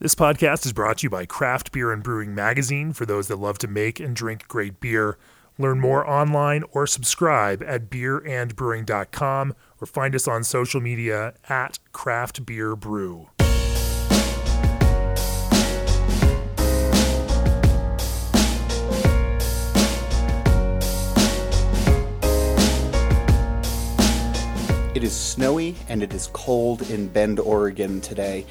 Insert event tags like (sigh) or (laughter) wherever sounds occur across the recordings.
This podcast is brought to you by Craft Beer and Brewing Magazine for those that love to make and drink great beer. Learn more online or subscribe at beerandbrewing.com or find us on social media at Craft Beer Brew. It is snowy and it is cold in Bend, Oregon today.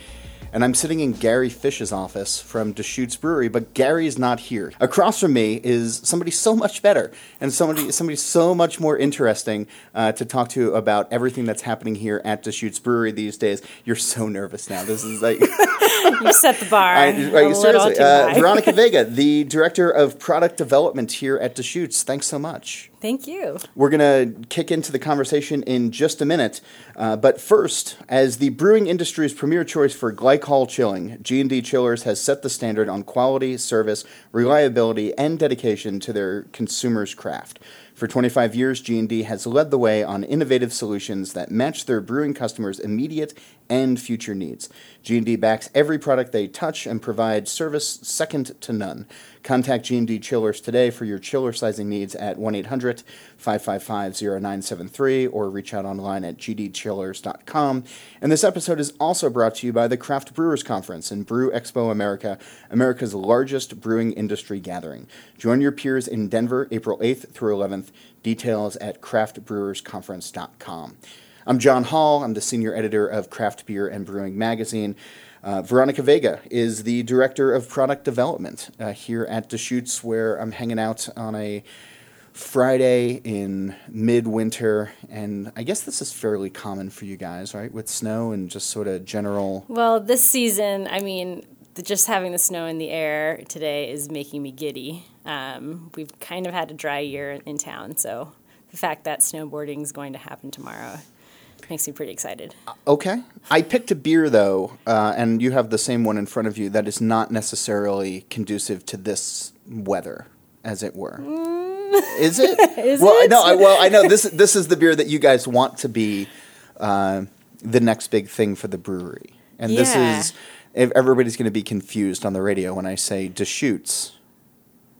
And I'm sitting in Gary Fish's office from Deschutes Brewery, but Gary's not here. Across from me is somebody so much better and somebody somebody so much more interesting uh, to talk to about everything that's happening here at Deschutes Brewery these days. You're so nervous now. This is like (laughs) you set the bar. I, a little seriously, too uh. (laughs) Veronica Vega, the director of product development here at Deschutes. Thanks so much. Thank you. We're going to kick into the conversation in just a minute. Uh, but first, as the brewing industry's premier choice for glycol chilling, G&D Chillers has set the standard on quality, service, reliability, and dedication to their consumers' craft. For 25 years, G&D has led the way on innovative solutions that match their brewing customers' immediate and future needs. G&D backs every product they touch and provides service second to none. Contact G&D Chillers today for your chiller sizing needs at 1-800-555-0973 or reach out online at gdchillers.com. And this episode is also brought to you by the Craft Brewers Conference and Brew Expo America, America's largest brewing industry gathering. Join your peers in Denver April 8th through 11th. Details at craftbrewersconference.com. I'm John Holl. I'm the senior editor of Craft Beer and Brewing Magazine. Uh, Veronica Vega is the director of product development uh, here at Deschutes, where I'm hanging out on a Friday in midwinter. And I guess this is fairly common for you guys, right? With snow and just sort of general. Well, this season, I mean, just having the snow in the air today is making me giddy. Um, we've kind of had a dry year in town, so the fact that snowboarding is going to happen tomorrow makes me pretty excited. Okay. I picked a beer, though, uh, and you have the same one in front of you that is not necessarily conducive to this weather, as it were. Is it? (laughs) Is well, it? no. I, well, I know this. This is the beer that you guys want to be uh, the next big thing for the brewery, and this is. If everybody's going to be confused on the radio when I say Deschutes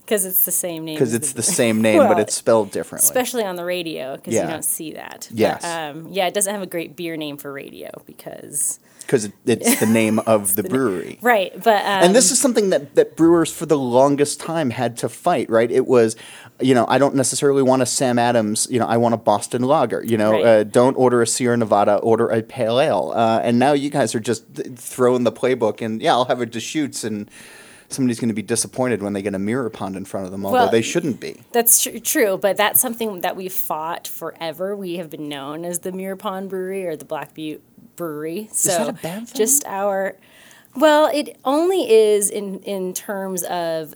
Because it's the same name. because it's the same name, but it's spelled differently. Especially on the radio, because Yeah. you don't see that. Yes. But, um, yeah, it doesn't have a great beer name for radio because. Because it, it's the name (laughs) of the brewery. Right, but. Um, and this is something that, that brewers for the longest time had to fight, right? It was, you know, I don't necessarily want a Sam Adams, you know, I want a Boston Lager, you know, Right. uh, don't order a Sierra Nevada, order a Pale Ale. Uh, and now you guys are just th- throwing the playbook and, yeah, I'll have a Deschutes and somebody's going to be disappointed when they get a mirror pond in front of them, although Well, they shouldn't be. That's tr- true, but that's something that we've fought forever. We have been known as the Mirror Pond Brewery or the Black Butte Brewery. So that a bad thing? just our well, it only is in in terms of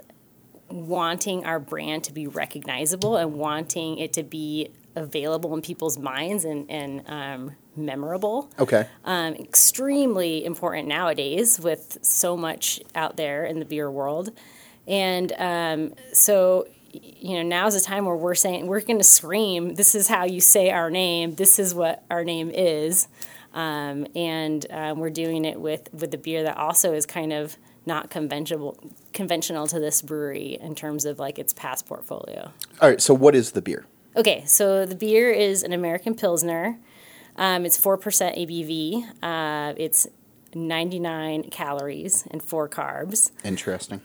wanting our brand to be recognizable and wanting it to be available in people's minds and and um, memorable Okay. um, extremely important nowadays with so much out there in the beer world. And um, so, you know, now's the time where we're saying, we're going to scream, this is how you say our name, this is what our name is. Um, and um, we're doing it with, with the beer that also is kind of not conventional conventional to this brewery in terms of like its past portfolio. All right. So, what is the beer? Okay, so the beer is an American Pilsner. Um, it's 4% ABV. Uh, it's 99 calories and four carbs. Interesting.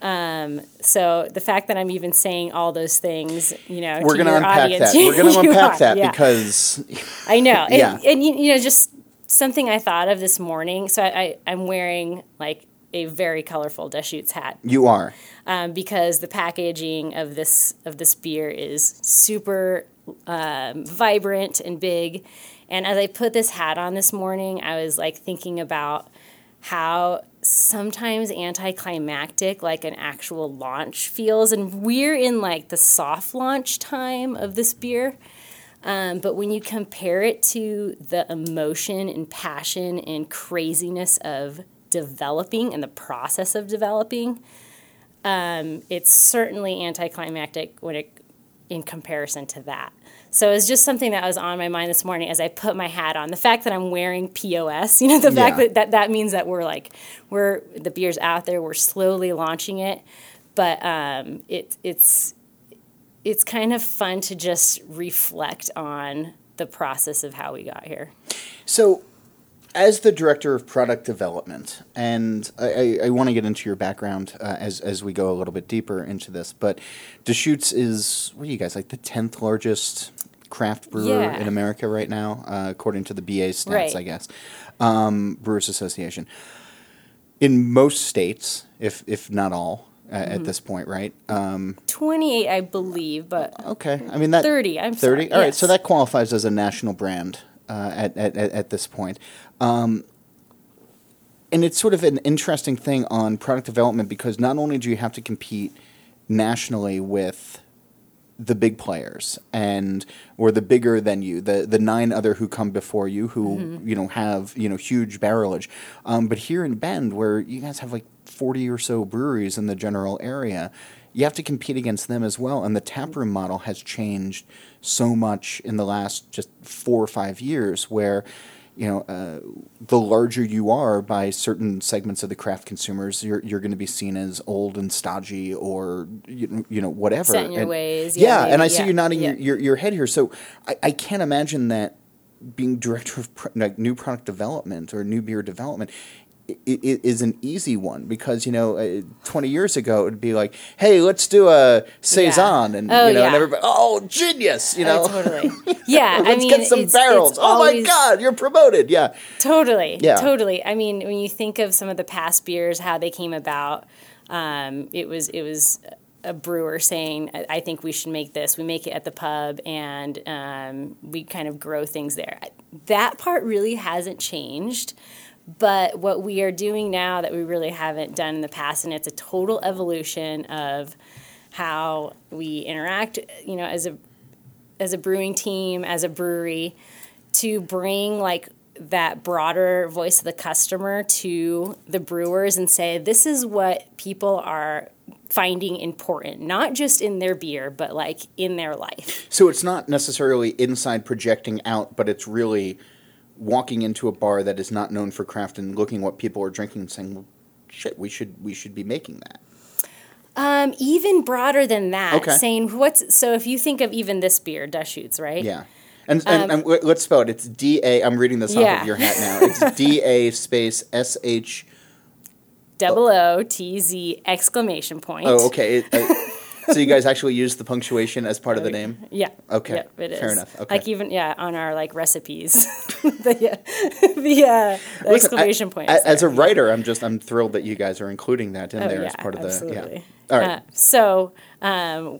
So the fact that I'm even saying all those things, you know, We're going to unpack audience, that. We're going (laughs) to unpack are, that yeah. because I know, and, Yeah. and you, you know, just something I thought of this morning. So I, I, I'm wearing like a very colorful Deschutes hat you are. um, because the packaging of this of this beer is super um, vibrant and big. And as I put this hat on this morning, I was like thinking about how sometimes anticlimactic like an actual launch feels. And we're in like the soft launch time of this beer. Um, but when you compare it to the emotion and passion and craziness of developing and the process of developing um, it's certainly anticlimactic when it in comparison to that So it's just something that was on my mind this morning as I put my hat on. The fact that I'm wearing POS, (laughs) you know, the fact that, that that means that we're like we're the beer's out there, we're slowly launching it, but um, it it's it's kind of fun to just reflect on the process of how we got here. So, as the director of product development, and I, I, I want to get into your background uh, as as we go a little bit deeper into this, but Deschutes is what are you guys like the tenth largest craft brewer Yeah. in America right now, uh, according to the BA stats, Right. I guess, um, Brewers Association. In most states, if if not all, uh, Mm-hmm. at this point, right? Um, 28, I believe, but okay, I mean that 30, I'm 30 sorry, all right yes. so that qualifies as a national brand uh, at, at, at, this point um, and it's sort of an interesting thing on product development because not only do you have to compete nationally with the big players and or the bigger than you the the nine other who come before you who Mm-hmm. you know have you know huge barrelage um, but here in bend where you guys have like 40 or so breweries in the general area you have to compete against them as well and the taproom model has changed so much in the last just four or five years where you know, uh, the larger you are by certain segments of the craft consumers, you're you're going to be seen as old and stodgy or you, you know whatever. Set in your And- ways, Yeah, yeah, and I maybe, see yeah, you nodding yeah. your, your your head here. So I, I can't imagine that being director of pro- like new product development or new beer development. I- i- Is an easy one because you know uh, twenty years ago it would be like, hey, let's do a saison, and Oh, you know, and yeah. everybody, oh, genius, you know, Oh, totally. (laughs) Yeah, let's I mean, get some it's, barrels. It's oh my god, you're promoted, yeah. Totally. Yeah. Totally. I mean, when you think of some of the past beers, how they came about, um, it was it was a brewer saying, "I I think we should make this. We make it at the pub, and um, we kind of grow things there." That part really hasn't changed. But what we are doing now that we really haven't done in the past, and it's a total evolution of how we interact, you know, as a as a brewing team, as a brewery, to bring like that broader voice of the customer to the brewers and say, this is what people are finding important, not just in their beer, but like in their life. So it's not necessarily inside projecting out, but it's really walking into a bar that is not known for craft and looking what people are drinking and saying, well, shit, we should we should be making that. Um, even broader than that, Okay. saying what's so if you think of even this beer, Deschutes, right? Yeah. And, and, and let- let's spell it. It's D A. I'm reading this off Um, of your hat now. It's (laughs) D A space S H. Double O T Z exclamation point. Oh, okay. It, uh, so you guys actually use the punctuation as part of the name? Yeah. Okay. It is. Fair enough. Okay. Like even yeah, on our like recipes, (laughs) the uh, the, uh, the Listen, exclamation I- point. is As a writer, I'm just I'm thrilled that you guys are including that in Oh, there yeah, as part of the yeah. All right. Uh, so, um,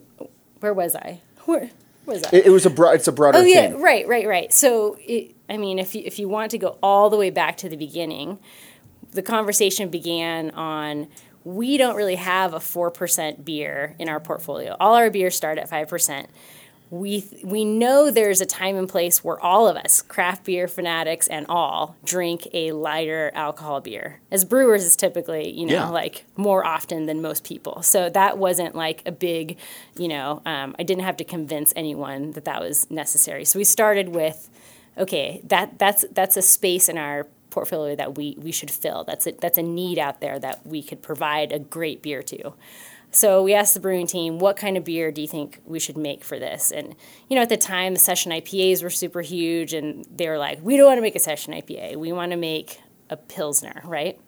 where was I? Where was I? it, it was a broad. It's a broader oh yeah, theme. right, right, right. So, it, I mean, if you if you want to go all the way back to the beginning, the conversation began on we don't really have a four percent beer in our portfolio. All our beers start at five percent. We we know there's a time and place where all of us, craft beer fanatics and all, drink a lighter alcohol beer. As brewers, is typically you know Yeah. like more often than most people. So that wasn't like a big, you know, um, I didn't have to convince anyone that that was necessary. So we started with, okay, that that's that's a space in our portfolio that we we should fill. That's a, that's a need out there that we could provide a great beer to. So we asked the brewing team, what kind of beer do you think we should make for this? And you know, at the time, the session IPAs were super huge, and they were like, we don't want to make a session IPA. We want to make a pilsner, right?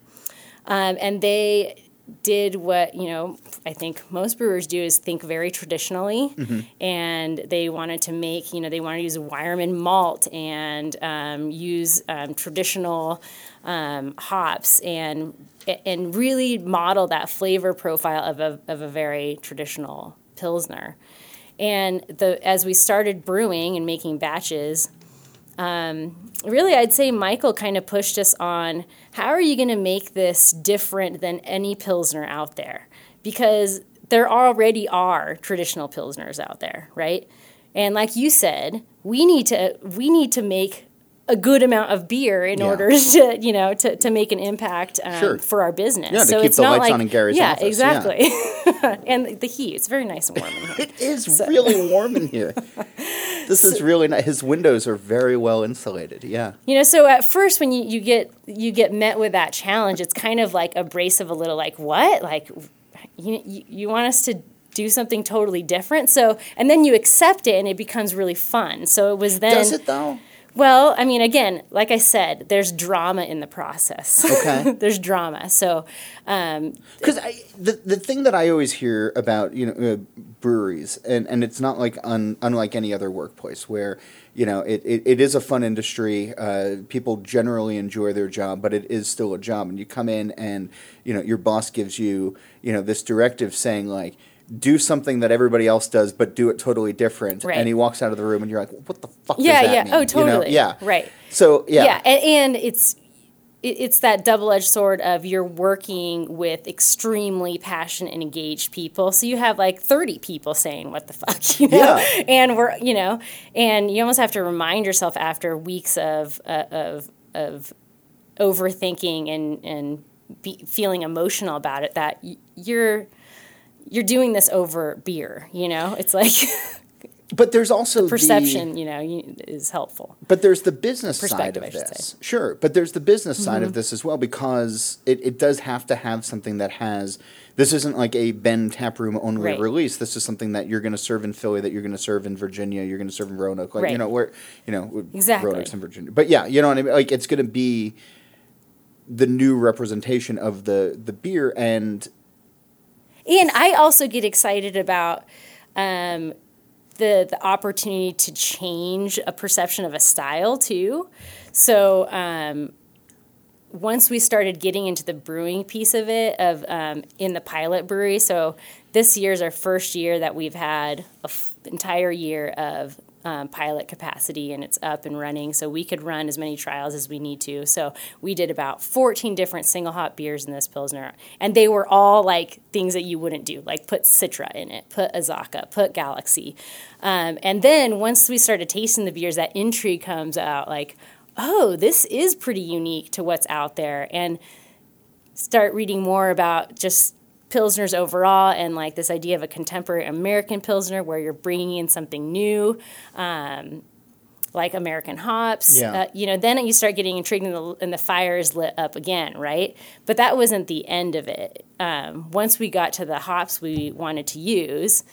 Um, and they did what you know I think most brewers do is think very traditionally, and they wanted to make you know they wanted to use Weyermann malt and um, use um, traditional um, hops and and really model that flavor profile of a of a very traditional pilsner. And the as we started brewing and making batches, Um, really i'd say michael kind of pushed us on how are you going to make this different than any pilsner out there? Because there already are traditional pilsners out there right? And like you said we need to we need to make a good amount of beer in Yeah. order (laughs) to you know to, to make an impact um, Sure. for our business Yeah, to so keep it's the not lights like on in Gary's yeah office, yeah. exactly (laughs) and the heat it's very nice and warm in here (laughs) It is really warm in here. this is really nice. His windows are very well insulated. Yeah. You know, so at first when you, you get you get met with that challenge, it's kind of like abrasive, a little like what, like you you, you want us to do something totally different. So and then you accept it, and it becomes really fun. So it was then. Does it though? Well, I mean, again, like I said, there's drama in the process. Okay. (laughs) there's drama. So, um, Because the the thing that I always hear about you know uh, breweries and, and it's not like un, unlike any other workplace where you know it, it, it is a fun industry. Uh, people generally enjoy their job, but it is still a job. And you come in and you know your boss gives you you know this directive saying like do something that everybody else does, but do it totally different. Right. And he walks out of the room, and you're like, "What the fuck?" Yeah, yeah. mean? Oh, You know? totally. Yeah, Right. So yeah, yeah, and, and it's it's that double-edged sword of you're working with extremely passionate and engaged people so you have like 30 people saying what the fuck (laughs) you know Yeah. and we're you know and you almost have to remind yourself after weeks of uh, of of overthinking and and be, feeling emotional about it that you're you're doing this over beer you know it's like (laughs) But there's also the- perception you know is helpful But there's the business side of this. Mm-hmm. Sure. But there's the business side of this as well because it, it does have to have something that has. This isn't like a Bend Taproom only Right. release. This is something that you're going to serve in Philly, that you're going to serve in Virginia, you're going to serve in Roanoke. Like, you know, where, you know, Exactly. Roanoke's in Virginia. But yeah, you know what I mean? Like, it's going to be the new representation of the, the beer. And And I also get excited about um, the the opportunity to change a perception of a style too. So um, once we started getting into the brewing piece of it, of um, in the pilot brewery. So this year is our first year that we've had an f- entire year of um, pilot capacity and it's up and running. So we could run as many trials as we need to. So we did about 14 different single hop beers in this Pilsner. And they were all like things that you wouldn't do, like put Citra in it, put Azacca, put Galaxy. Um, and then once we started tasting the beers, that intrigue comes out like, oh, this is pretty unique to what's out there. And start reading more about just pilsners overall and like this idea of a contemporary American pilsner where you're bringing in something new, um, like American hops. Yeah. Uh, you know, then you start getting intrigued and the, and the fire is lit up again, right? But that wasn't the end of it. Um, once we got to the hops we wanted to use,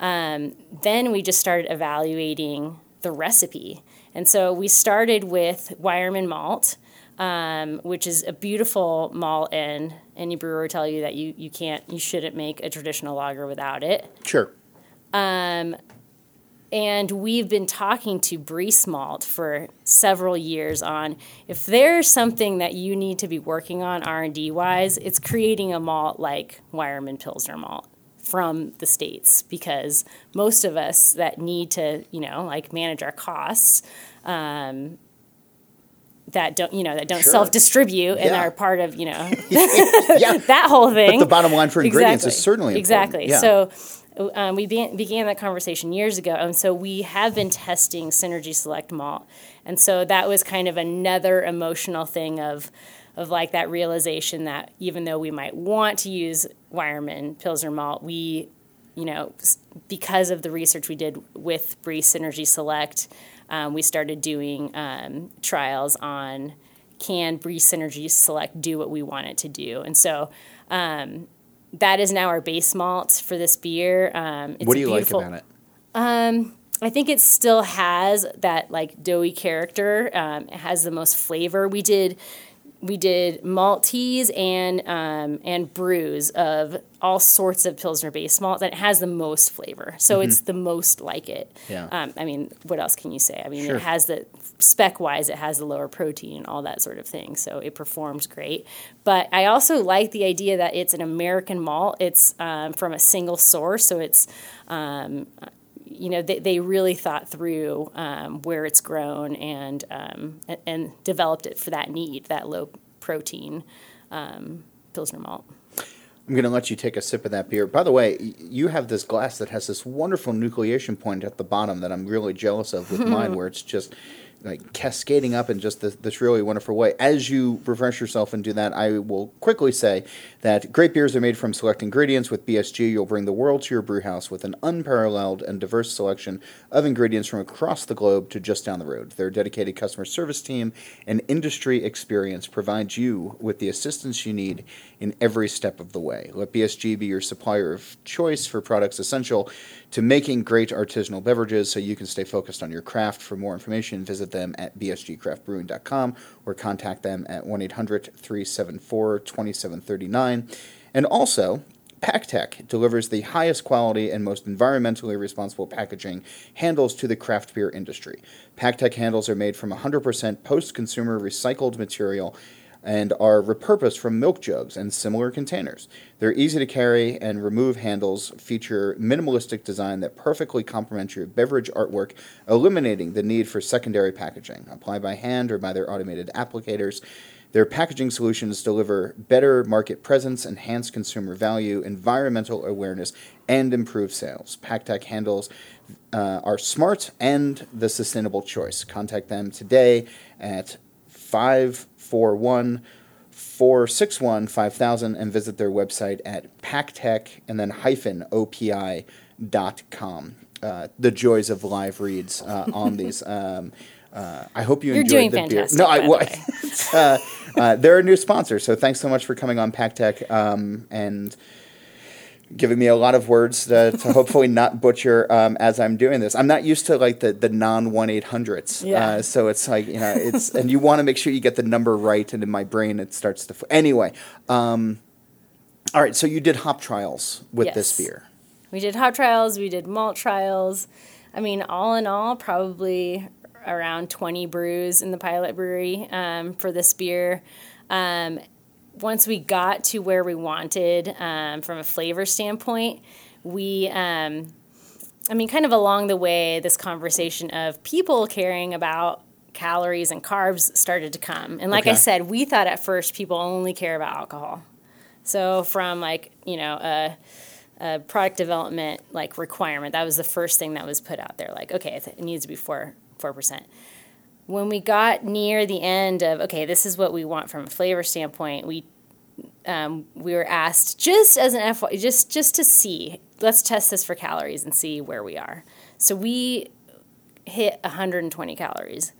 um, then we just started evaluating the recipe. And so we started with Weyermann malt, um, which is a beautiful malt, and any brewer will tell you that you, you can't, you shouldn't make a traditional lager without it. sure. And we've been talking to Briess Malt for several years on if there's something that you need to be working on R and D wise, it's creating a malt like Weyermann Pilsner malt from the states because most of us that need to you know like manage our costs um, that don't you know that don't Sure. self distribute and Yeah. are part of you know (laughs) (laughs) that whole thing. But the bottom line for ingredients is certainly exactly. So um, we began, began that conversation years ago, and so we have been testing Synergy Select Malt, and so that was kind of another emotional thing of of like that realization that even though we might want to use Weyermann Pilsner malt, we you know, because of the research we did with Briess Synergy Select, um, we started doing um, trials on can Briess Synergy Select do what we want it to do, and so um, that is now our base malt for this beer. Um, it's what do you like about it? I think it still has that like doughy character. Um, it has the most flavor. We did we did malt teas and um, and brews of all sorts of pilsner based malt that has the most flavor. So it's the most like it. Mm-hmm. Yeah. Um, I mean, what else can you say? I mean, Sure. it has the spec wise, it has the lower protein, and all that sort of thing. So it performs great. But I also like the idea that it's an American malt. It's um, from a single source, so it's um, you know they, they really thought through um, where it's grown and um, and, and developed it for that need, that low protein um, pilsner malt. I'm going to let you take a sip of that beer. By the way, you have this glass that has this wonderful nucleation point at the bottom that I'm really jealous of with mine, (laughs) where it's just like cascading up in just this, this really wonderful way. As you refresh yourself and do that, I will quickly say that great beers are made from select ingredients. With BSG, you'll bring the world to your brew house with an unparalleled and diverse selection of ingredients from across the globe to just down the road. Their dedicated customer service team and industry experience provides you with the assistance you need in every step of the way. Let BSG be your supplier of choice for products essential to making great artisanal beverages so you can stay focused on your craft. For more information, visit them at bsgcraftbrewing.com or contact them at 1 800 374 2739. And also, PakTech delivers the highest quality and most environmentally responsible packaging handles to the craft beer industry. PakTech handles are made from 100% post consumer recycled material and are repurposed from milk jugs and similar containers. They're easy to carry and remove handles feature minimalistic design that perfectly complements your beverage artwork, eliminating the need for secondary packaging. Apply by hand or by their automated applicators. Their packaging solutions deliver better market presence, enhance consumer value, environmental awareness, and improve sales. PakTech handles uh, are smart and the sustainable choice. Contact them today at 541 461 5000 and visit their website at paktech and then hyphen opi dot com. Uh, the joys of live reads uh, on these. Um, uh, I hope you You're enjoyed doing the fantastic, beer. No, I, the (laughs) uh, uh, they're a new sponsor, so thanks so much for coming on PakTech um, and giving me a lot of words to, to (laughs) hopefully not butcher um, as I'm doing this. I'm not used to like the, the non one eight hundreds, Yeah. uh, so it's like you know it's and you want to make sure you get the number right, and in my brain it starts to. F- anyway, um, all right. So you did hop trials with this beer. We did hop trials, we did malt trials. I mean, all in all, probably around 20 brews in the pilot brewery um, for this beer. Um, once we got to where we wanted um, from a flavor standpoint, we, um, I mean, kind of along the way, this conversation of people caring about calories and carbs started to come. And like I said, we thought at first people only care about alcohol. So from like, you know, a, a product development like requirement, that was the first thing that was put out there. Like, okay, it needs to be four four percent. When we got near the end of okay, this is what we want from a flavor standpoint, we um, we were asked just as an FY, just just to see, let's test this for calories and see where we are. So we hit 120 calories.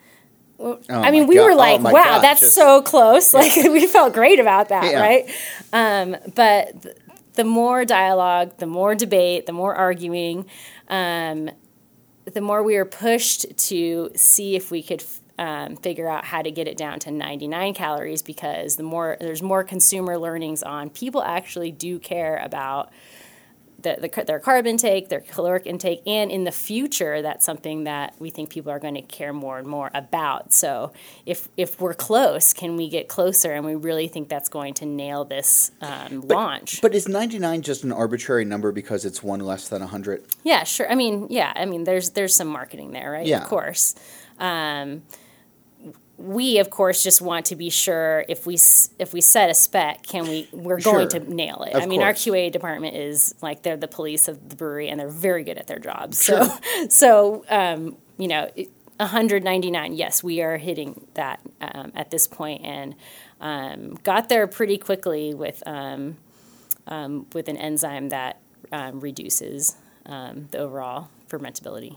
Well, Oh I mean, we God. were Oh like, my wow, God, that's just- so close. (laughs) Like, we felt great about that, Yeah. right? Um, but th- the more dialogue, the more debate, the more arguing, um, the more we were pushed to see if we could um, figure out how to get it down to 99 calories because the more there's more consumer learnings on people actually do care about the, the, their carb intake, their caloric intake, and in the future, that's something that we think people are going to care more and more about. So, if if we're close, can we get closer? And we really think that's going to nail this um, launch. But is 99 just an arbitrary number because it's one less than 100? Yeah, sure. I mean, yeah, I mean, there's there's some marketing there, right? Yeah. Of course. Um, we of course just want to be sure if we if we set a spec, can we we're going Sure. to nail it. Of I mean, our. QA department is like they're the police of the brewery, and they're very good at their job. So (laughs) so um, you know. 199 yes we are hitting that um, at this point and um, got there pretty quickly with um, um, with an enzyme that um, reduces um, the overall fermentability.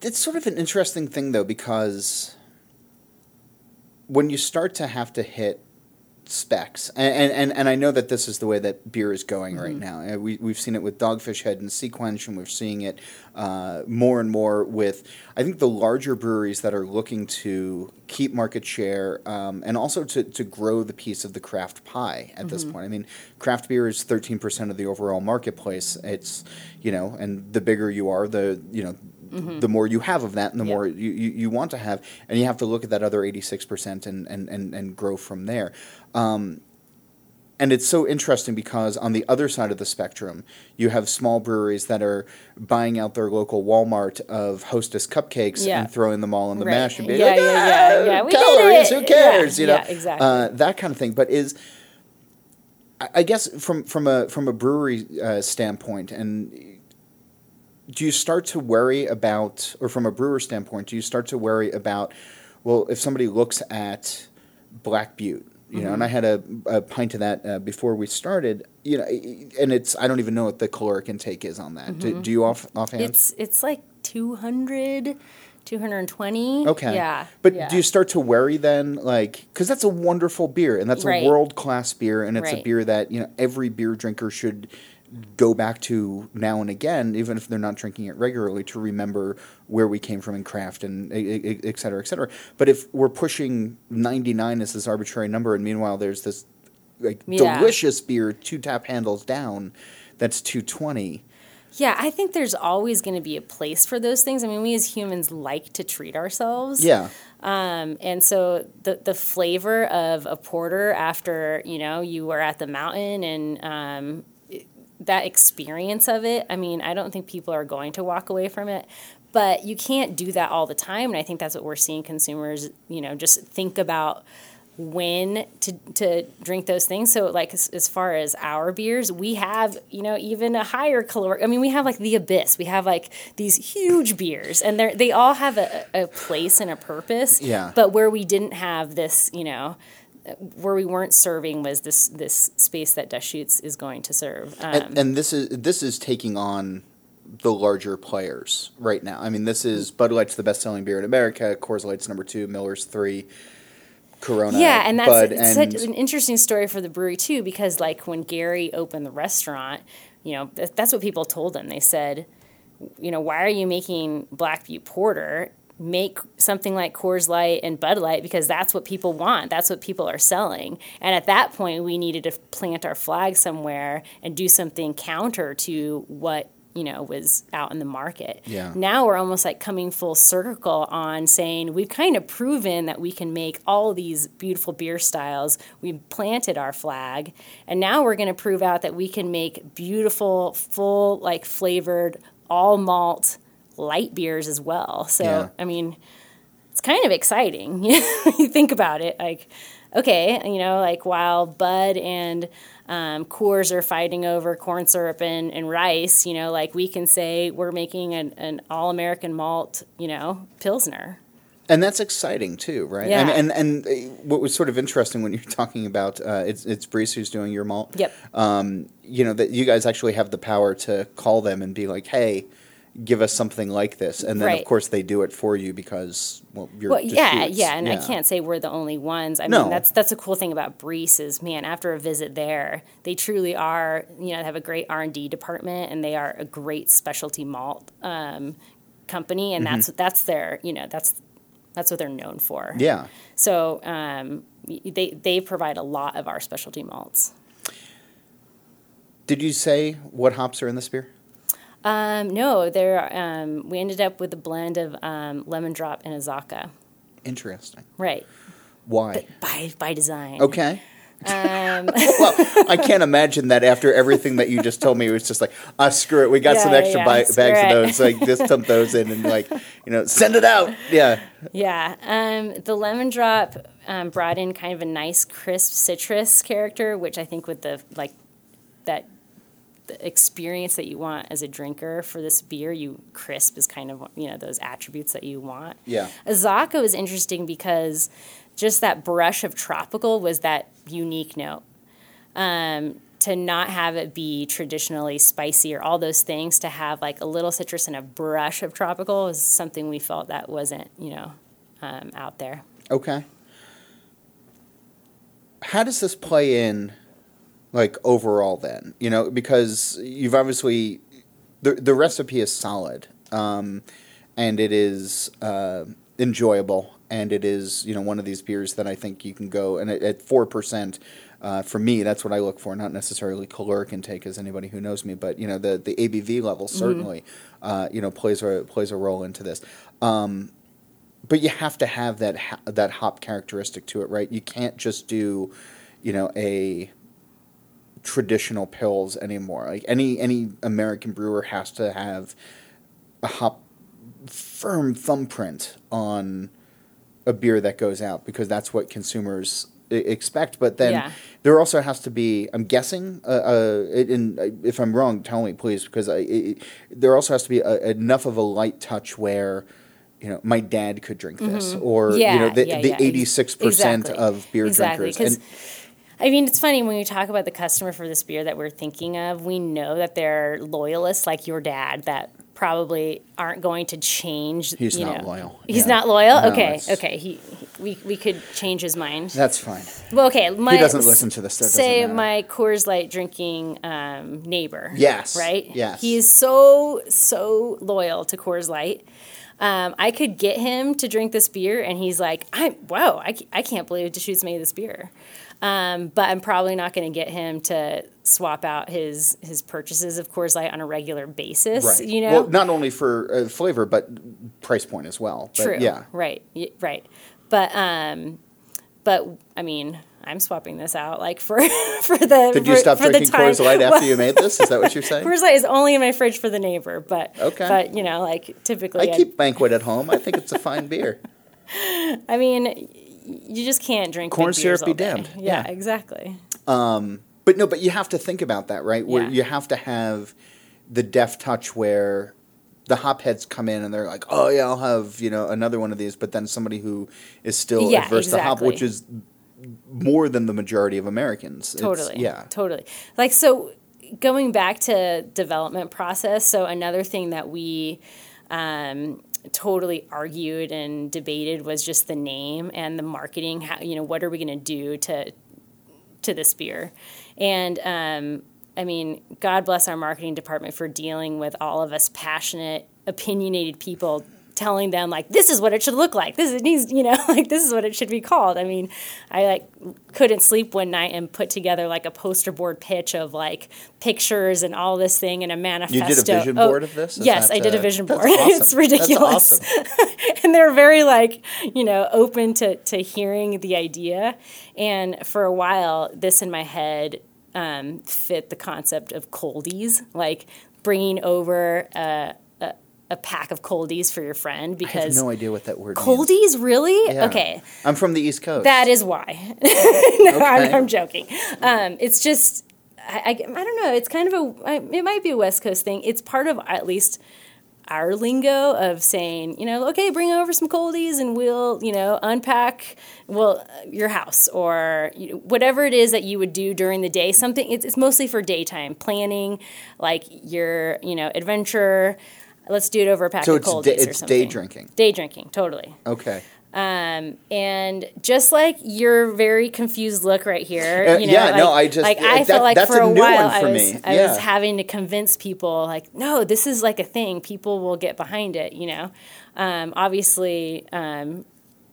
it's sort of an interesting thing though because when you start to have to hit specs and, and, and I know that this is the way that beer is going right now. Uh, we, we've seen it with Dogfish Head and SeaQuench and we're seeing it uh, more and more with I think the larger breweries that are looking to keep market share um, and also to, to grow the piece of the craft pie at this point. I mean craft beer is 13% of the overall marketplace. It's you know and the bigger you are the you know the more you have of that and the Yeah. more you, you, you want to have and you have to look at that other 86% and, and, and, and grow from there um, and it's so interesting because on the other side of the spectrum, you have small breweries that are buying out their local Walmart of Hostess cupcakes Yeah. and throwing them all in the Right. mash and being Yeah, like, yeah, yeah, "Ah, yeah, we did calories, it." who cares? Yeah, you know, yeah, exactly. uh, that kind of thing. But is I- I guess from from a from a brewery uh, standpoint, and do you start to worry about, or from a brewer standpoint, do you start to worry about, well, if somebody looks at Black Butte, you know, and I had a, a pint of that uh, before we started, you know, and it's I don't even know what the caloric intake is on that. Do, do you off offhand? It's it's like 200, 220. Okay. Yeah. But yeah. do you start to worry then, like, because that's a wonderful beer and that's Right. a world class beer and it's a beer that you know every beer drinker should go back to now and again, even if they're not drinking it regularly, to remember where we came from in craft and et cetera, et cetera. But if we're pushing ninety nine as this arbitrary number, and meanwhile there's this like Yeah. delicious beer two tap handles down, that's two twenty. Yeah, I think there's always going to be a place for those things. I mean, we as humans like to treat ourselves. Yeah. Um, and so the the flavor of a porter after you know you were at the mountain and um, that experience of it. I mean, I don't think people are going to walk away from it, but you can't do that all the time. And I think that's what we're seeing consumers. You know, just think about when to to drink those things. So like as, as far as our beers, we have you know even a higher caloric. I mean, we have like the Abyss. We have like these huge beers, and they they all have a, a place and a purpose. Yeah. But where we didn't have this, you know. Where we weren't serving was this this space that Deschutes is going to serve. Um, and, and this is this is taking on the larger players right now. I mean, this is Bud Light's the best selling beer in America. Coors Light's number two. Miller's three. Corona. yeah, and that's Bud, it's and such an interesting story for the brewery too, because like when Gary opened the restaurant, you know, that's what people told him. They said, you know, why are you making Black Butte Porter? Make something like Coors Light and Bud Light because that's what people want. That's what people are selling. And at that point, we needed to plant our flag somewhere and do something counter to what you know was out in the market. Yeah. Now we're almost like coming full circle on saying we've kind of proven that we can make all these beautiful beer styles. We planted our flag, and now we're going to prove out that we can make beautiful, full, like flavored, all malt light beers as well. So Yeah. I mean, it's kind of exciting. (laughs) you think about it, like okay, you know, like while Bud and um, Coors are fighting over corn syrup and, and rice, you know, like we can say we're making an, an all American malt, you know, Pilsner. and that's exciting too, right? Yeah. Mean, and and uh, what was sort of interesting when you're talking about uh, it's it's Briess who's doing your malt. Yep. Um, you know that you guys actually have the power to call them and be like, hey. Give us something like this, and then of course they do it for you because well, you're Well, yeah, yeah, and I can't say we're the only ones. I No. mean, that's that's a cool thing about Briess is, man, after a visit there, they truly are. You know, they have a great R and D department, and they are a great specialty malt um, company, and that's that's their, you know, that's that's what they're known for. Yeah. So um, they they provide a lot of our specialty malts. Did you say what hops are in this beer? Um, no, they're um, we ended up with a blend of um, lemon drop and azacca. Interesting. Right, Why? by by design. Okay. Um, (laughs) well, I can't imagine that after everything that you just told me, it was just like, ah, screw it. We got Yeah, some extra yeah, bi- bags Right. of those. Like, just dump (laughs) those in and, like, you know, send it out. Yeah. Yeah, um, the lemon drop um, brought in kind of a nice crisp citrus character, which I think with the like that the experience that you want as a drinker for this beer, you crisp is kind of you know those attributes that you want. Yeah. Azacca was interesting because just that brush of tropical was that unique note. Um, to not have it be traditionally spicy or all those things, to have like a little citrus and a brush of tropical is something we felt that wasn't, you know, um, out there. Okay. How does this play in, like, overall then? You know, because you've obviously, the, the recipe is solid um, and it is uh, enjoyable. And it is, you know, one of these beers that I think you can go and at- at four percent, uh, for me, that's what I look for. Not necessarily caloric intake, as anybody who knows me, but you know, the the ABV level certainly, uh, you know, plays a plays a role into this. Um, but you have to have that ha- that hop characteristic to it, right? You can't just do, you know, a traditional pills anymore. Like any any American brewer has to have a hop firm thumbprint on a beer that goes out because that's what consumers e- expect. But then Yeah. there also has to be. I'm guessing. Uh, uh, and if I'm wrong, tell me please, because I, it, there also has to be a, enough of a light touch where. You know, my dad could drink this, or Mm-hmm. Yeah, you know, the yeah, the yeah. eighty six percent Exactly. of beer Exactly, drinkers. And I mean, it's funny when we talk about the customer for this beer that we're thinking of. We know that they're loyalists, like your dad, that probably aren't going to change. He's you not know. loyal. He's Yeah. not loyal. No, okay, okay. He, he, we we could change his mind. that's fine. Well, okay. My, doesn't listen to this, say my Coors Light drinking um, neighbor. Yes, Right. yes. He's so so loyal to Coors Light. Um, I could get him to drink this beer, and he's like, "I'm wow, I, I can't believe Deschutes made this beer." Um, but I'm probably not going to get him to swap out his his purchases of Coors Light on a regular basis. Right. You know, well, not only for uh, flavor, but price point as well. But True. Yeah. Right. Y- Right. But um, but I mean, I'm swapping this out like for (laughs) for the. Did you for, stop for drinking. Coors Light after Well, you made this? Is that what you're (laughs) saying? Coors Light is only in my fridge for the neighbor, but Okay. But you know, like typically, I I'd- keep Banquet at home. I think it's a fine beer. (laughs) I mean, you just can't drink Corn syrup beers be day. damned. Yeah, Yeah. exactly. But no, but you have to think about that, right? Where Yeah. you have to have the deft touch where the hopheads come in and they're like, "Oh yeah, I'll have you know another one of these," but then somebody who is still Yeah, adverse to hop, which is more than the majority of Americans. It's- Totally. yeah. Totally. Like so going back to development process, so another thing that we um, totally argued and debated was just the name and the marketing. How you know what are we going to do to to this beer? And um, I mean, God bless our marketing department for dealing with all of us passionate, opinionated people telling them like this is what it should look like this is, it needs you know (laughs) like this is what it should be called i mean i like couldn't sleep one night and put together like a poster board pitch of like pictures and all this thing and a manifesto You did a vision Oh, board of this? Is yes i did a uh, vision board (laughs) awesome. it's That's ridiculous awesome. (laughs) and they're very like you know open to to hearing the idea and for a while this in my head um, fit the concept of coldies like bringing over a, a, pack of coldies for your friend because I have no idea what that word means. coldies really Yeah. okay I'm from the East Coast. that is why (laughs) no I'm, I'm joking um, it's just I, I, I don't know it's kind of a I- it might be a west coast thing it's part of at least our lingo of saying, you know, okay, bring over some coldies and we'll, you know, unpack well your house or you know, whatever it is that you would do during the day. Something it's, it's mostly for daytime planning, like your, you know, adventure. Let's do it over a pack So of it's coldies day- or it's day drinking. Day drinking, totally. okay. Um, and just like your very confused look right here, Uh, you know, yeah, like, no, I just- like uh, I that- felt like that's for a a, while for I was me. I Yeah. was having to convince people like, no, this is like a thing. People will get behind it, you know. Um, obviously, um,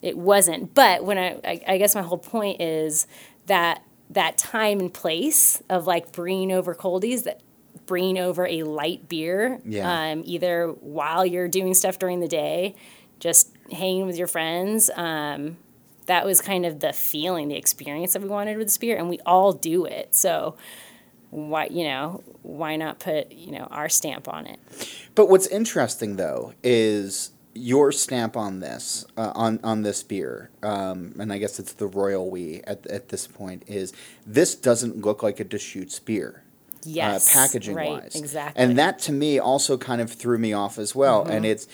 it wasn't. But when I, I, I guess my whole point is that that time and place of like bringing over coldies that bringing over a light beer, Yeah. um, either while you're doing stuff during the day, just hanging with your friends. Um, that was kind of the feeling, the experience that we wanted with this beer, and we all do it. So why, you know, why not put you know our stamp on it? But what's interesting though is your stamp on this uh, on on this beer, um, and I guess it's the royal we at at this point is this doesn't look like a Deschutes beer. Yes, uh, packaging right, wise, exactly. and that to me also kind of threw me off as well. Mm-hmm. And it's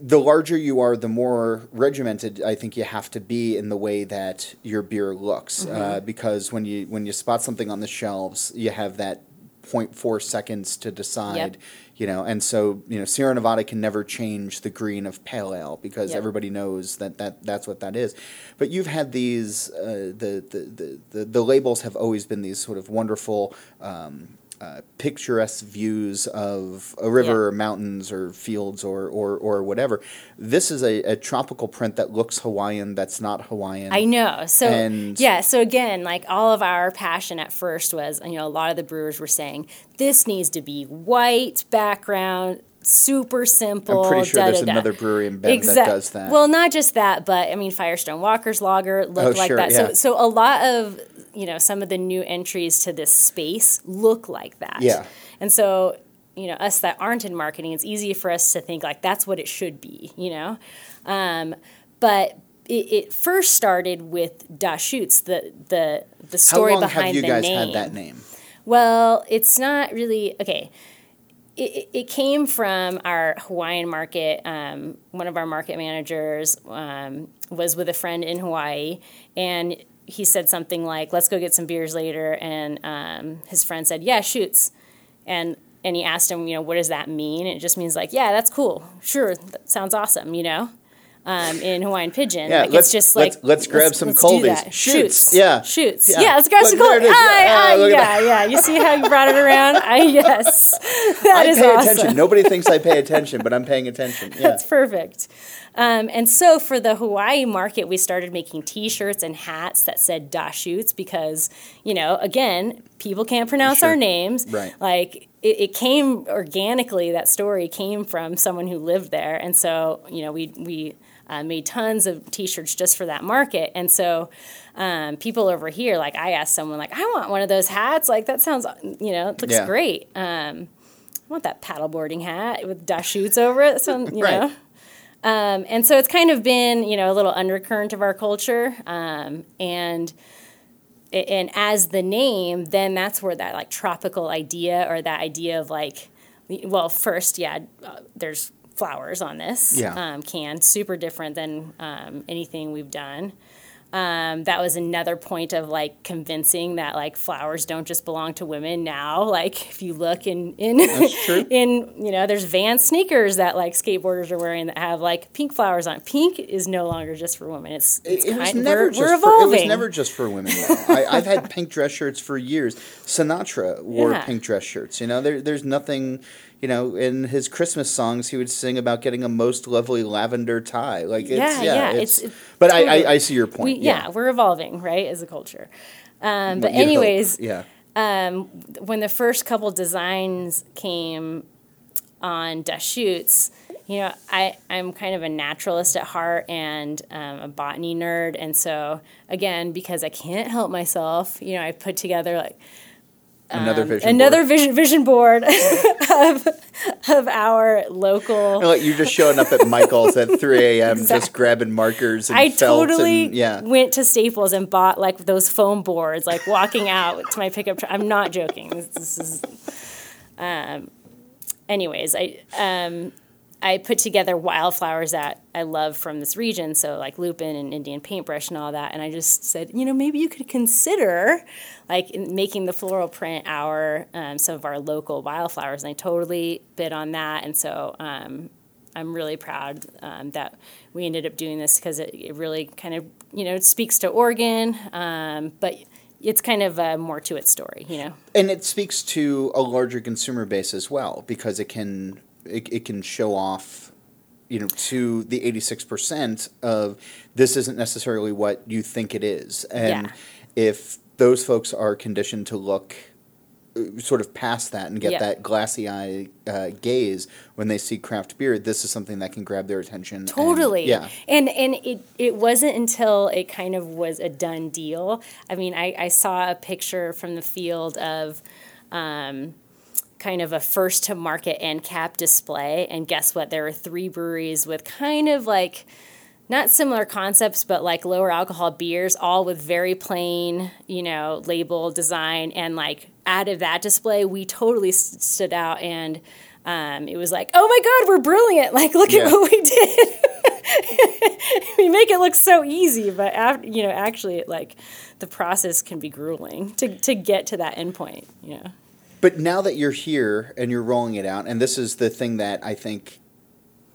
the larger you are, the more regimented I think you have to be in the way that your beer looks. Mm-hmm. Uh, because when you when you spot something on the shelves, you have that 0.4 seconds to decide. Yep. You know, and so you know, Sierra Nevada can never change the green of pale ale because Yep. everybody knows that, that that's what that is. But you've had these uh, the, the, the the the labels have always been these sort of wonderful. Um, uh, picturesque views of a river, Yeah. or mountains, or fields, or or, or whatever. This is a, a tropical print that looks Hawaiian. That's not Hawaiian. I know. So And- yeah. So again, like all of our passion at first was, you know, a lot of the brewers were saying this needs to be white background, super simple. I'm pretty sure da, there's da, da. another brewery in Bend that does that. Well, not just that, but I mean, Firestone Walker's Lager looked Oh, like sure, that. yeah. So, so a lot of you know some of the new entries to this space look like that. Yeah. And so you know us that aren't in marketing, it's easy for us to think like that's what it should be. You know, um, but it, it first started with Da Shootz, the the the How story long behind have you the guys name. had that name? Well, it's not really okay. It, it- it came from our Hawaiian market. Um, one of our market managers um, was with a friend in Hawaii, and he said something like, "Let's go get some beers later." And um, his friend said, "Yeah, shoots," and and he asked him, you know, what does that mean? And it just means like, yeah, that's cool, sure, that sounds awesome, you know. Um, in Hawaiian Pidgin. Yeah, like let's- it's just let's- like let's grab some let's coldies. that. Shoots. Yeah. shoots, Yeah. yeah. let's grab Look, some coldies. is. Yeah. Ah, aye, look at yeah, yeah. You see how you brought it around? (laughs) I yes, that I is pay awesome. attention. Nobody thinks I pay attention, but I'm paying attention. (laughs) Yeah. That's perfect. Um, and so for the Hawaii market, we started making T-shirts and hats that said "Da Shoots" because you know, again, people can't pronounce Sure. our names. Right. Like it, it came organically. That story came from someone who lived there, and so you know, we we. Uh, made tons of T-shirts just for that market, and so um, people over here, like I asked someone, like I want one of those hats. Like that sounds, you know, it looks Yeah. great. Um, I want that paddleboarding hat with Da Shootz over it. So you Right. know, um, and so it's kind of been, you know, a little undercurrent of our culture. Um, and and as the name, then that's where that like tropical idea or that idea of like, well, first, yeah, uh, there's flowers on this Yeah. um, can, super different than um, anything we've done. Um, that was another point of like convincing that like flowers don't just belong to women now. Like if you look in in (laughs) in you know there's Vans sneakers that like skateboarders are wearing that have like pink flowers on. Pink is no longer just for women. It's, it's It, it was never we're, just we're for, it was never just for women. (laughs) I, I've had pink dress shirts for years. Sinatra wore Yeah. pink dress shirts. You know, there, there's nothing. You know, in his Christmas songs, he would sing about getting a most lovely lavender tie. Like, it's, Yeah, yeah, yeah, It's, it's- it's but I, totally- I, I see your point. we, yeah. we're evolving, right, as a culture. Um, but You'd hope. anyways, yeah, when the first couple designs came on Deschutes, you know, I, I'm kind of a naturalist at heart and um, a botany nerd. And so, again, because I can't help myself, you know, I put together like another um, vision. another board. vision vision board (laughs) of, of our local. Like you're just showing up at Michael's at (laughs) 3 a.m. just grabbing markers and I totally and yeah. went to Staples and bought like those foam boards, like walking out to my pickup truck. I'm not joking. This, this is, um, anyways, I um, I put together wildflowers that I love from this region, so like lupin and Indian paintbrush and all that. And I just said, you know, maybe you could consider like making the floral print our um, some of our local wildflowers. And I totally bid on that, and so. Um, I'm really proud um, that we ended up doing this because it, it really kind of, you know, it speaks to Oregon, um, but it's kind of uh, more to its story, you know. and it speaks to a larger consumer base as well because it can it, it can show off you know to the 86% of this isn't necessarily what you think it is and Yeah. if those folks are conditioned to look uh, sort of past that and get Yeah. that glassy eye uh, gaze when they see craft beer this is something that can grab their attention and- Totally. yeah And and it it wasn't until it kind of was a done deal. I mean, I, I saw a picture from the field of um, kind of a first to market end cap display, and guess what? There were three breweries with kind of like not similar concepts, but like lower alcohol beers, all with very plain, you know, label design. And like out of that display, we totally st- stood out and um, it was like, oh my God, we're brilliant. Like, look Yeah. at what we did. (laughs) we make it look so easy, but after, you know, actually, it, like the process can be grueling to, to get to that endpoint. You know, But now that you're here and you're rolling it out, and this is the thing that I think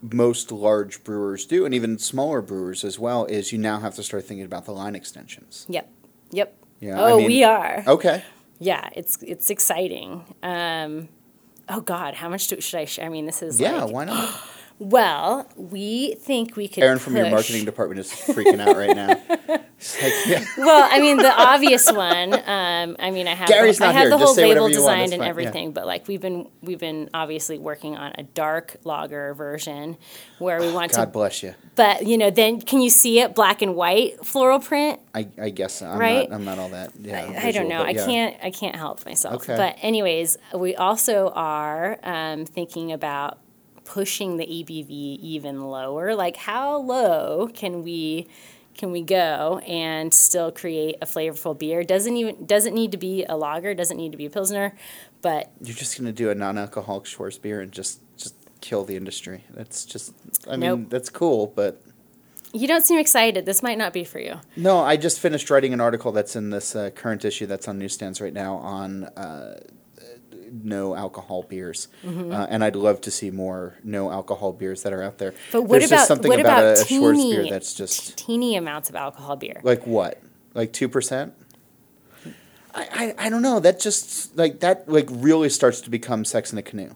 most large brewers do, and even smaller brewers as well, is you now have to start thinking about the line extensions. yep, yep. Yeah, I oh, mean- we are. Okay. Yeah, it's it's exciting. Um, oh God, how much do, should I? share? I mean, this is Yeah, like, why not? (gasps) (gasps) (gasps) well, we think we could. Aaron from your marketing department is freaking out right now. (laughs) Like, yeah. Well, I mean, the obvious one. Um, I mean, I have Gary's the, I have here. the whole label designed and fine. Yeah. everything, but like we've been we've been obviously working on a dark lager version where we want God to. God bless you. But you know, then can you see it black and white floral print? I, I guess so. I'm Right? not. I'm not all that. Yeah, I, I don't know. but I can't. I can't help myself. Okay. But anyways, we also are um, thinking about pushing the ABV even lower. Like, how low can we can we go and still create a flavorful beer? Doesn't even doesn't need to be a lager, doesn't need to be a pilsner, but You're just gonna do a non-alcoholic Schwarzbier and just just kill the industry. That's just. I mean, that's cool, but you don't seem excited. This might not be for you. no. I just finished writing an article that's in this uh, current issue that's on newsstands right now on. Uh, no alcohol beers, Mm-hmm. uh, and I'd love to see more no alcohol beers that are out there. But what There's about just something what about, about a, a Schwarzbier that's just Teeny amounts of alcohol beer. like what, like two percent. I, I I don't know. That just like that like really starts to become sex in a canoe.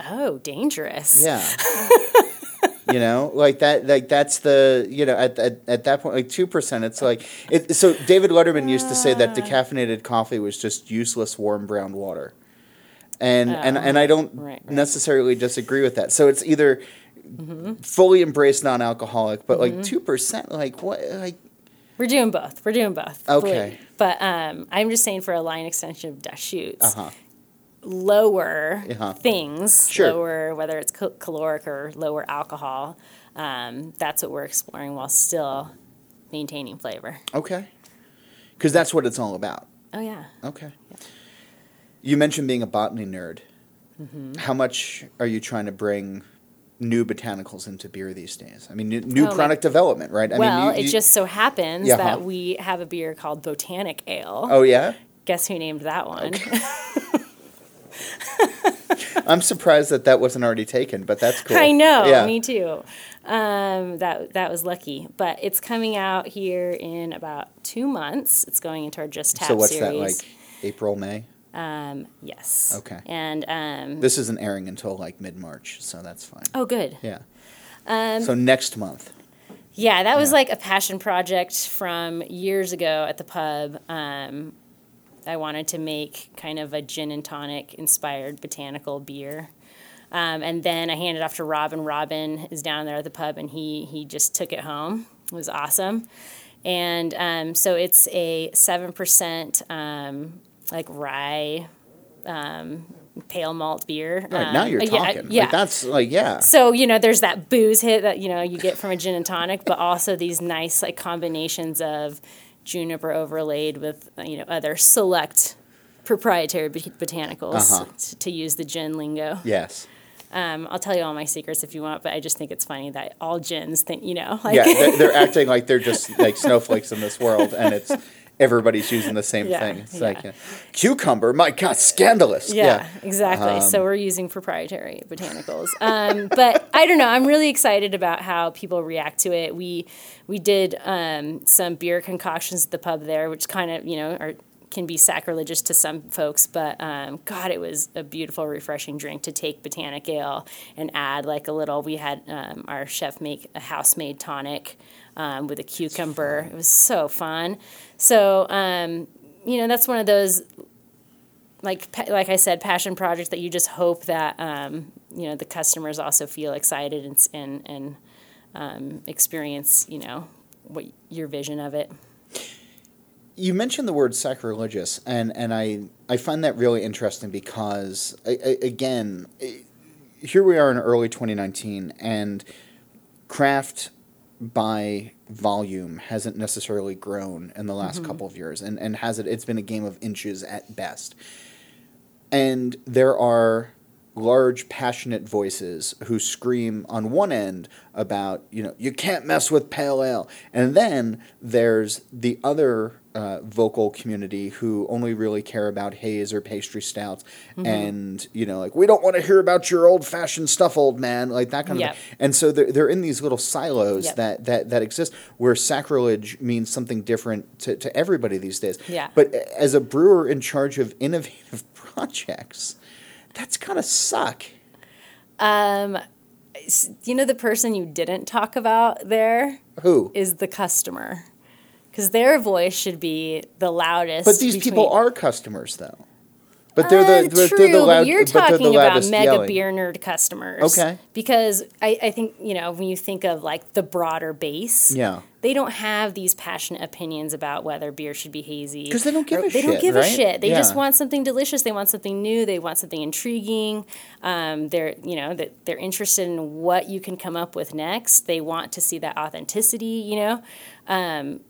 Oh, dangerous. Yeah. (laughs) (laughs) you know, like that. Like that's the you know at at, at that point like two percent. It's like it. So David Letterman used to say that decaffeinated coffee was just useless warm brown water, and and Oh, and I don't right, right. necessarily disagree with that. So it's either fully embrace non-alcoholic, but Mm-hmm. like two percent, like what, like We're doing both. We're doing both. Okay. Believe- But um, I'm just saying for a line extension of Da Shootz, uh huh. Lower Uh-huh. things, Sure. lower whether it's cal- caloric or lower alcohol. Um, that's what we're exploring while still maintaining flavor. Okay. Because that's what it's all about. Oh yeah. Okay. You mentioned being a botany nerd. Mm-hmm. How much are you trying to bring new botanicals into beer these days? I mean, new, new Oh, my- product development, right? I well, mean, you- it just so happens Yeah, that huh? we have a beer called Botanic Ale. Oh yeah. Guess who named that one? (laughs) (laughs) (laughs) I'm surprised that that wasn't already taken, but that's cool. I know, Yeah. me too. Um, that that was lucky, but it's coming out here in about two months. It's going into our Just Tap so what's series. that like? April, May. Um, yes. Okay. And um, This isn't airing until like mid March, so that's fine. oh, good. Yeah. Um, so next month. Yeah, that was Yeah. like a passion project from years ago at the pub. Um, I wanted to make kind of a gin and tonic inspired botanical beer. Um, and then I handed it off to Robin. Robin is down there at the pub, and he he just took it home. It was awesome. And um, so it's a seven percent um, like rye um, pale malt beer. Right, now Um, you're yeah, talking. Yeah, Like that's like yeah. so you know, there's that booze hit that you know you get from a gin and tonic, but also these nice like combinations of juniper overlaid with you know other select proprietary bot- botanicals Uh-huh. t- to use the gin lingo. Yes. Um, I'll tell you all my secrets if you want, but I just think it's funny that all gins think you know like Yeah, they're, they're acting like they're just like snowflakes in this world, and it's everybody's using the same Yeah, thing. It's yeah. like cucumber. My God, scandalous. Yeah, exactly. Um, so we're using proprietary botanicals. Um, but I don't know. I'm really excited about how people react to it. We we did um, some beer concoctions at the pub there, which kind of you know are can be sacrilegious to some folks, but um, God, it was a beautiful, refreshing drink to take botanic ale and add like a little. We had um, our chef make a house made tonic um, with a cucumber. It was so fun. So um, you know that's one of those like like I said, passion projects that you just hope that um, you know the customers also feel excited and and and um, experience you know what your vision of it. You mentioned the word sacrilegious, and, and I, I find that really interesting because, I, I, again, here we are in early 2019, and craft by volume hasn't necessarily grown in the last mm-hmm. couple of years, and, and has it, it's been a game of inches at best. And there are large, passionate voices who scream on one end about, you know, you can't mess with pale ale. And then there's the other uh, vocal community who only really care about haze or pastry stouts. And, you know, like, we don't want to hear about your old fashioned stuff, old man, like that kind Yep. of thing. And so they're, they're in these little silos Yep. that, that, that exist where sacrilege means something different to, to everybody these days. Yeah. But as a brewer in charge of innovative (laughs) projects, that's gotta suck. You know, the person you didn't talk about there Who? is the customer, because their voice should be the loudest. But these people are customers, though. But they're the Uh, but true, they're the loud, you're they're the talking about mega yelling. beer nerd customers. Okay. Because I, I think, you know, when you think of like the broader base, Yeah. they don't have these passionate opinions about whether beer should be hazy. 'Cause they don't give a They don't shit, give a shit. They just want something delicious. They want something new. They want something intriguing. Um, they're, you know, that they're interested in what you can come up with next. They want to see that authenticity, you know. Um,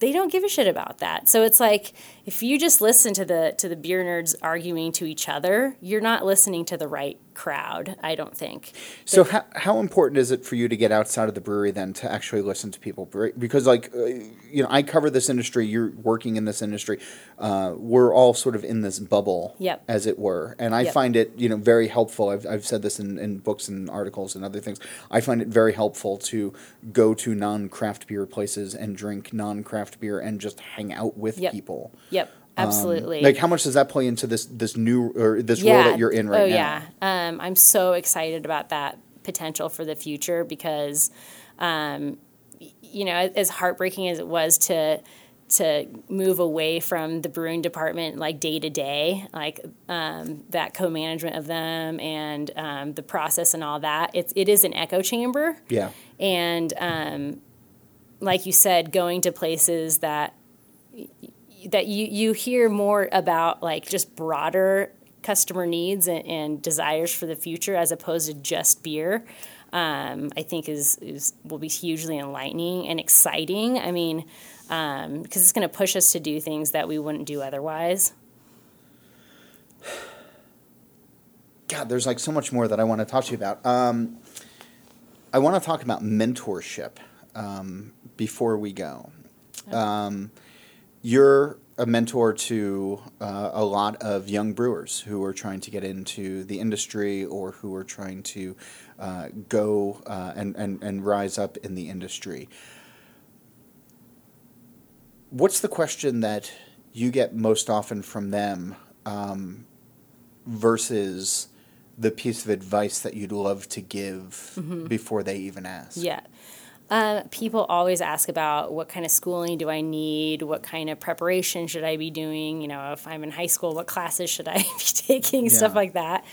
they don't give a shit about that. So it's like if you just listen to the to the beer nerds arguing to each other, you're not listening to the right crowd. I don't think. So how, how important is it for you to get outside of the brewery then to actually listen to people? Because like uh, you know, I cover this industry. You're working in this industry. Uh, we're all sort of in this bubble, Yep. as it were. And I Yep. find it you know very helpful. I've I've said this in, in books and articles and other things. I find it very helpful to go to non craft beer places and drink non craft beer and just hang out with Yep. people. Yep, absolutely. Like how much does that play into this this new or this role that you're in right oh, now? yeah. Um, I'm so excited about that potential for the future because, um, you know, as heartbreaking as it was to to move away from the brewing department like day to day, like um, that co-management of them and um, the process and all that. It's it is an echo chamber Yeah. and um, like you said, going to places that that you you hear more about like just broader customer needs and, and desires for the future as opposed to just beer. Um, I think is is will be hugely enlightening and exciting. I mean, because it's going to push us to do things that we wouldn't do otherwise. God, there's like so much more that I want to talk to you about. Um, I want to talk about mentorship um, before we go. Um, you're a mentor to uh, a lot of young brewers who are trying to get into the industry or who are trying to uh, go uh, and, and, and rise up in the industry. What's the question that you get most often from them um, versus the piece of advice that you'd love to give before they even ask? Yeah. Uh, people always ask about what kind of schooling do I need? What kind of preparation should I be doing? You know, if I'm in high school, what classes should (laughs) I be taking? Stuff like that.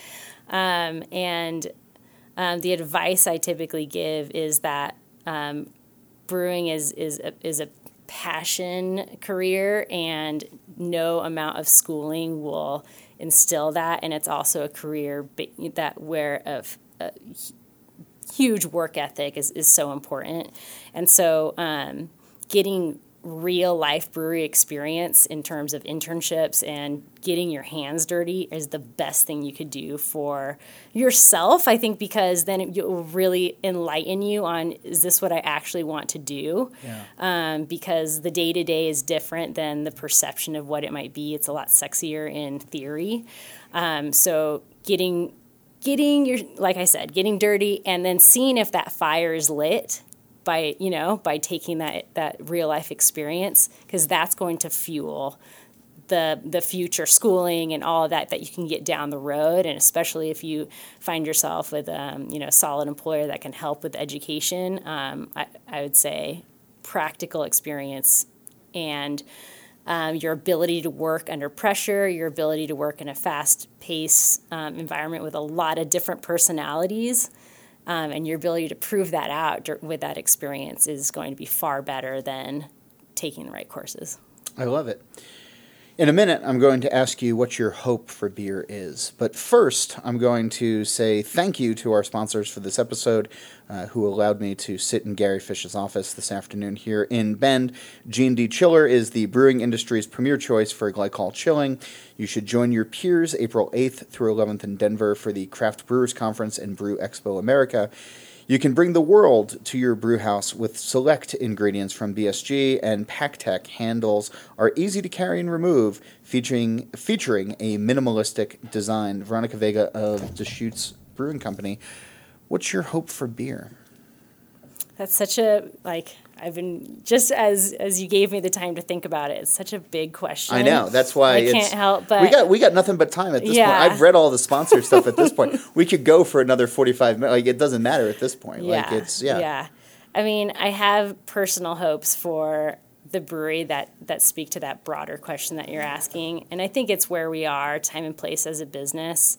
Um, and um, the advice I typically give is that um, brewing is is a, is a passion career, and no amount of schooling will instill that. And it's also a career that where of huge work ethic is, is so important. And so um, getting real life brewery experience in terms of internships and getting your hands dirty is the best thing you could do for yourself i think because then it will really enlighten you on is this what i actually want to do Yeah. um, because the day to day is different than the perception of what it might be. It's a lot sexier in theory. Um, so getting getting your like I said, getting dirty and then seeing if that fire is lit by you know by taking that that real life experience because that's going to fuel the the future schooling and all of that that you can get down the road. And especially if you find yourself with um, you know a solid employer that can help with education um, I, I would say practical experience and um, your ability to work under pressure your ability to work in a fast paced um, environment with a lot of different personalities um, and your ability to prove that out with that experience is going to be far better than taking the right courses I love it. In a minute, I'm going to ask you what your hope for beer is. But first, I'm going to say thank you to our sponsors for this episode, uh, who allowed me to sit in Gary Fish's office this afternoon here in Bend. G&D Chiller is the brewing industry's premier choice for glycol chilling. You should join your peers April 8th through 11th in Denver for the Craft Brewers Conference and Brew Expo America. You can bring the world to your brew house with select ingredients from BSG, and PakTech handles are easy to carry and remove, featuring featuring a minimalistic design. Veronica Vega of Deschutes Brewing Company. What's your hope for beer? That's such a like I've been just as as you gave me the time to think about it. It's such a big question. I know that's why I it's, can't help but we got we got nothing but time at this Yeah. point. I've read all the sponsor (laughs) stuff at this point. We could go for another forty five minutes. Like it doesn't matter at this point. Like it's yeah. yeah. I mean, I have personal hopes for the brewery that that speak to that broader question that you're asking. And I think it's where we are, time and place as a business.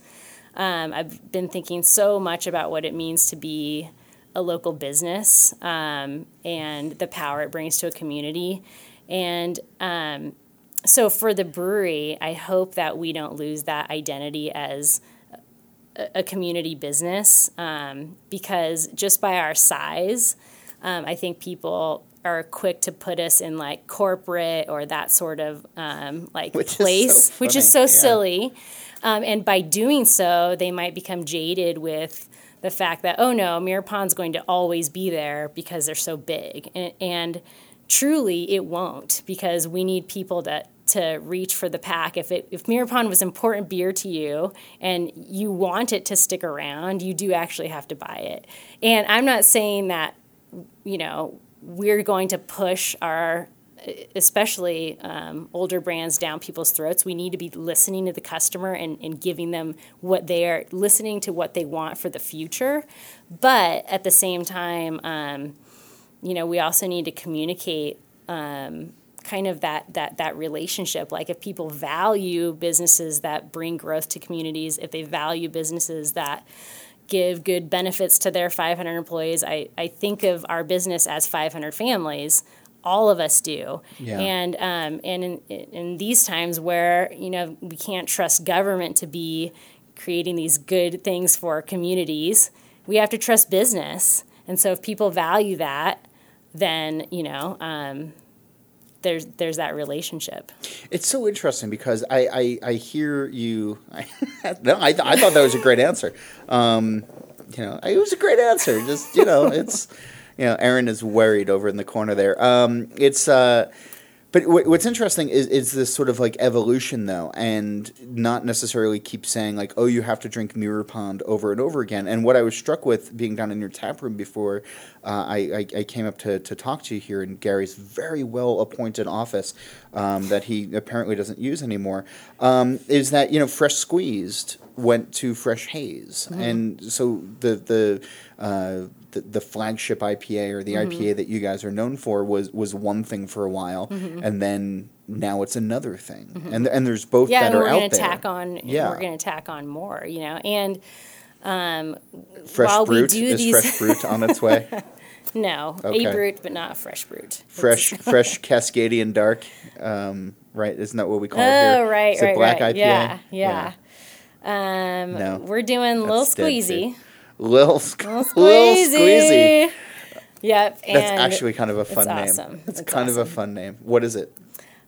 Um, I've been thinking so much about what it means to be a local business um, and the power it brings to a community. And um, so for the brewery, I hope that we don't lose that identity as a, a community business um, because just by our size, um, I think people are quick to put us in like corporate or that sort of um, like Which is place, so which is so yeah. silly. Um, and by doing so, they might become jaded with the fact that, oh no, Mirror Pond's going to always be there because they're so big. And, and truly, it won't because we need people to, to reach for the pack. If, it, if Mirror Pond was important beer to you and you want it to stick around, you do actually have to buy it. And I'm not saying that, you know, we're going to push our especially um, older brands down people's throats. We need to be listening to the customer and, and giving them what they are listening to what they want for the future. But at the same time, um, you know, we also need to communicate um, kind of that that that relationship. Like if people value businesses that bring growth to communities, if they value businesses that give good benefits to their 500 employees, I, I think of our business as 500 families all of us do. Yeah. And um, and in, in these times where you know we can't trust government to be creating these good things for communities, we have to trust business. And so if people value that, then you know. Um, there's there's that relationship. It's so interesting because I, I, I hear you. I, (laughs) no, I, I thought that was a great answer. Um, you know, it was a great answer. Just you know, it's you know, Aaron is worried over in the corner there. Um, it's uh, but w- what's interesting is is this sort of like evolution though, and not necessarily keep saying like, oh, you have to drink Mirror Pond over and over again. And what I was struck with being down in your tap room before, uh, I, I I came up to to talk to you here in Gary's very well appointed office um, that he apparently doesn't use anymore, um, is that you know Fresh Squeezed went to Fresh Haze, and so the the uh, the, the flagship IPA or the IPA that you guys are known for was was one thing for a while, and then now it's another thing, and and there's both Yeah, that and are we're going to tack on. Yeah. we're going to tack on more. You know, and um, Fresh while we Brute do is these- Fresh Brute on its way. (laughs) no Okay. a brute, but not a fresh brute. fresh (laughs) fresh Cascadian Dark, um, right? Isn't that what we call it Oh, here? right, Is it right, black right. IPA? Yeah, yeah. Um, No. we're doing Lil dead Squeezy. Lil, Sq- Lil Squeezy. Squeezy. Yep. That's actually kind of a fun name. awesome. It's, It's kind of a fun name. What is it?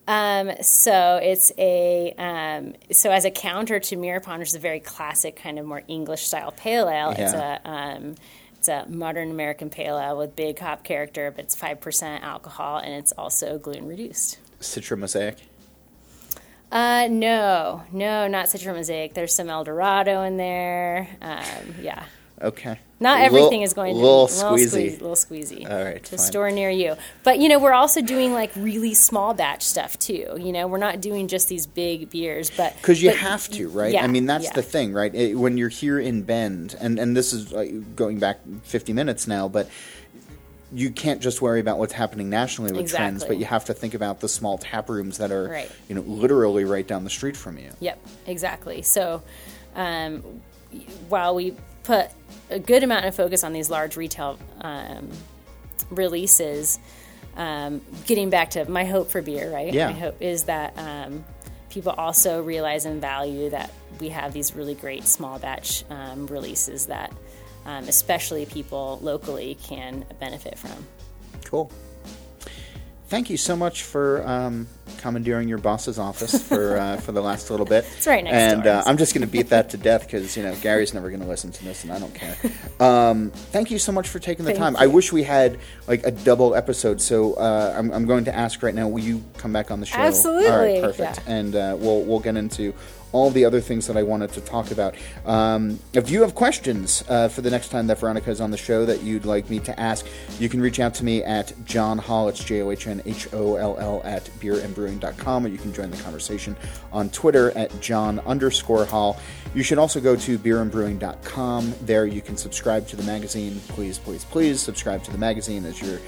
Um, so it's a um, so as a counter to Mirror Pond, which is a very classic kind of more English style pale ale. It's a um, it's a modern American pale ale with big hop character, but it's five percent alcohol and it's also gluten reduced. Citra Mosaic. Uh, no, no, not Citra Mosaic. There's some El Dorado in there. Um, yeah. Okay. Not everything is going to Lil be Squeezy. little squeezy. All right, to fine. store near you. But you know, we're also doing like really small batch stuff too. You know, we're not doing just these big beers, but Because you but- have to, right? Yeah, I mean, that's yeah. the thing, right? It, when you're here in Bend, and, and this is uh, going back 50 minutes now, but you can't just worry about what's happening nationally with trends, but you have to think about the small tap rooms that are, Right. you know, literally right down the street from you. Yep, exactly. So, um, while we put a good amount of focus on these large retail um, releases, um, getting back to my hope for beer, right? Yeah. My hope is that um, people also realize and value that we have these really great small batch um, releases that, um, especially people locally, can benefit from. Cool. Thank you so much for um, commandeering your boss's office for uh, (laughs) for the last little bit. It's right next and door. uh, I'm just going to beat that to death because you know Gary's never going to listen to this, and I don't care. Um, thank you so much for taking the Thank time. I wish we had like a double episode. So uh, I'm, I'm going to ask right now. Will you come back on the show? All right, Absolutely, perfect. yeah. And uh, we'll we'll get into all the other things that I wanted to talk about. Um, if you have questions uh, for the next time that Veronica is on the show that you'd like me to ask, you can reach out to me at John Holl. It's J O H N H O L L at beerandbrewing.com, or you can join the conversation on Twitter at John underscore Holl. You should also go to beerandbrewing.com. There you can subscribe to the magazine. Please, please, please subscribe to the magazine as you're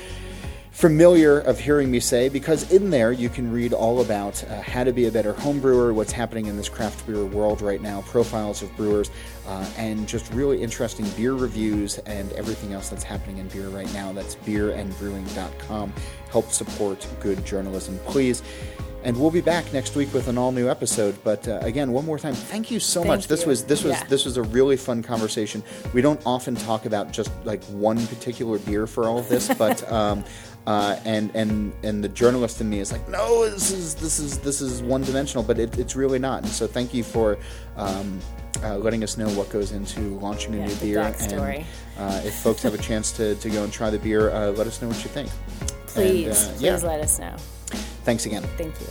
familiar of hearing me say because in there you can read all about uh, how to be a better home brewer, what's happening in this craft beer world right now, profiles of brewers, uh, and just really interesting beer reviews and everything else that's happening in beer right now. That's beerandbrewing.com. Help support good journalism, please. And we'll be back next week with an all new episode. But uh, again, one more time, thank you so Thank much. This was this was Yeah. this was a really fun conversation. We don't often talk about just like one particular beer for all of this, but (laughs) um, uh, and and and the journalist in me is like, no, this is this is this is one dimensional, but it, it's really not. And so thank you for. Um, uh, letting us know what goes into launching a Yeah, new the beer, backstory. and uh, if folks have a chance to, to go and try the beer, uh, let us know what you think. Please, And, uh, please yeah. let us know. Thanks again. Thank you.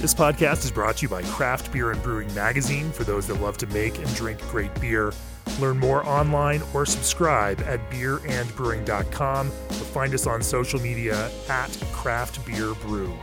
This podcast is brought to you by Craft Beer and Brewing Magazine for those that love to make and drink great beer. Learn more online or subscribe at beerandbrewing.com or find us on social media at Craft Beer Brew.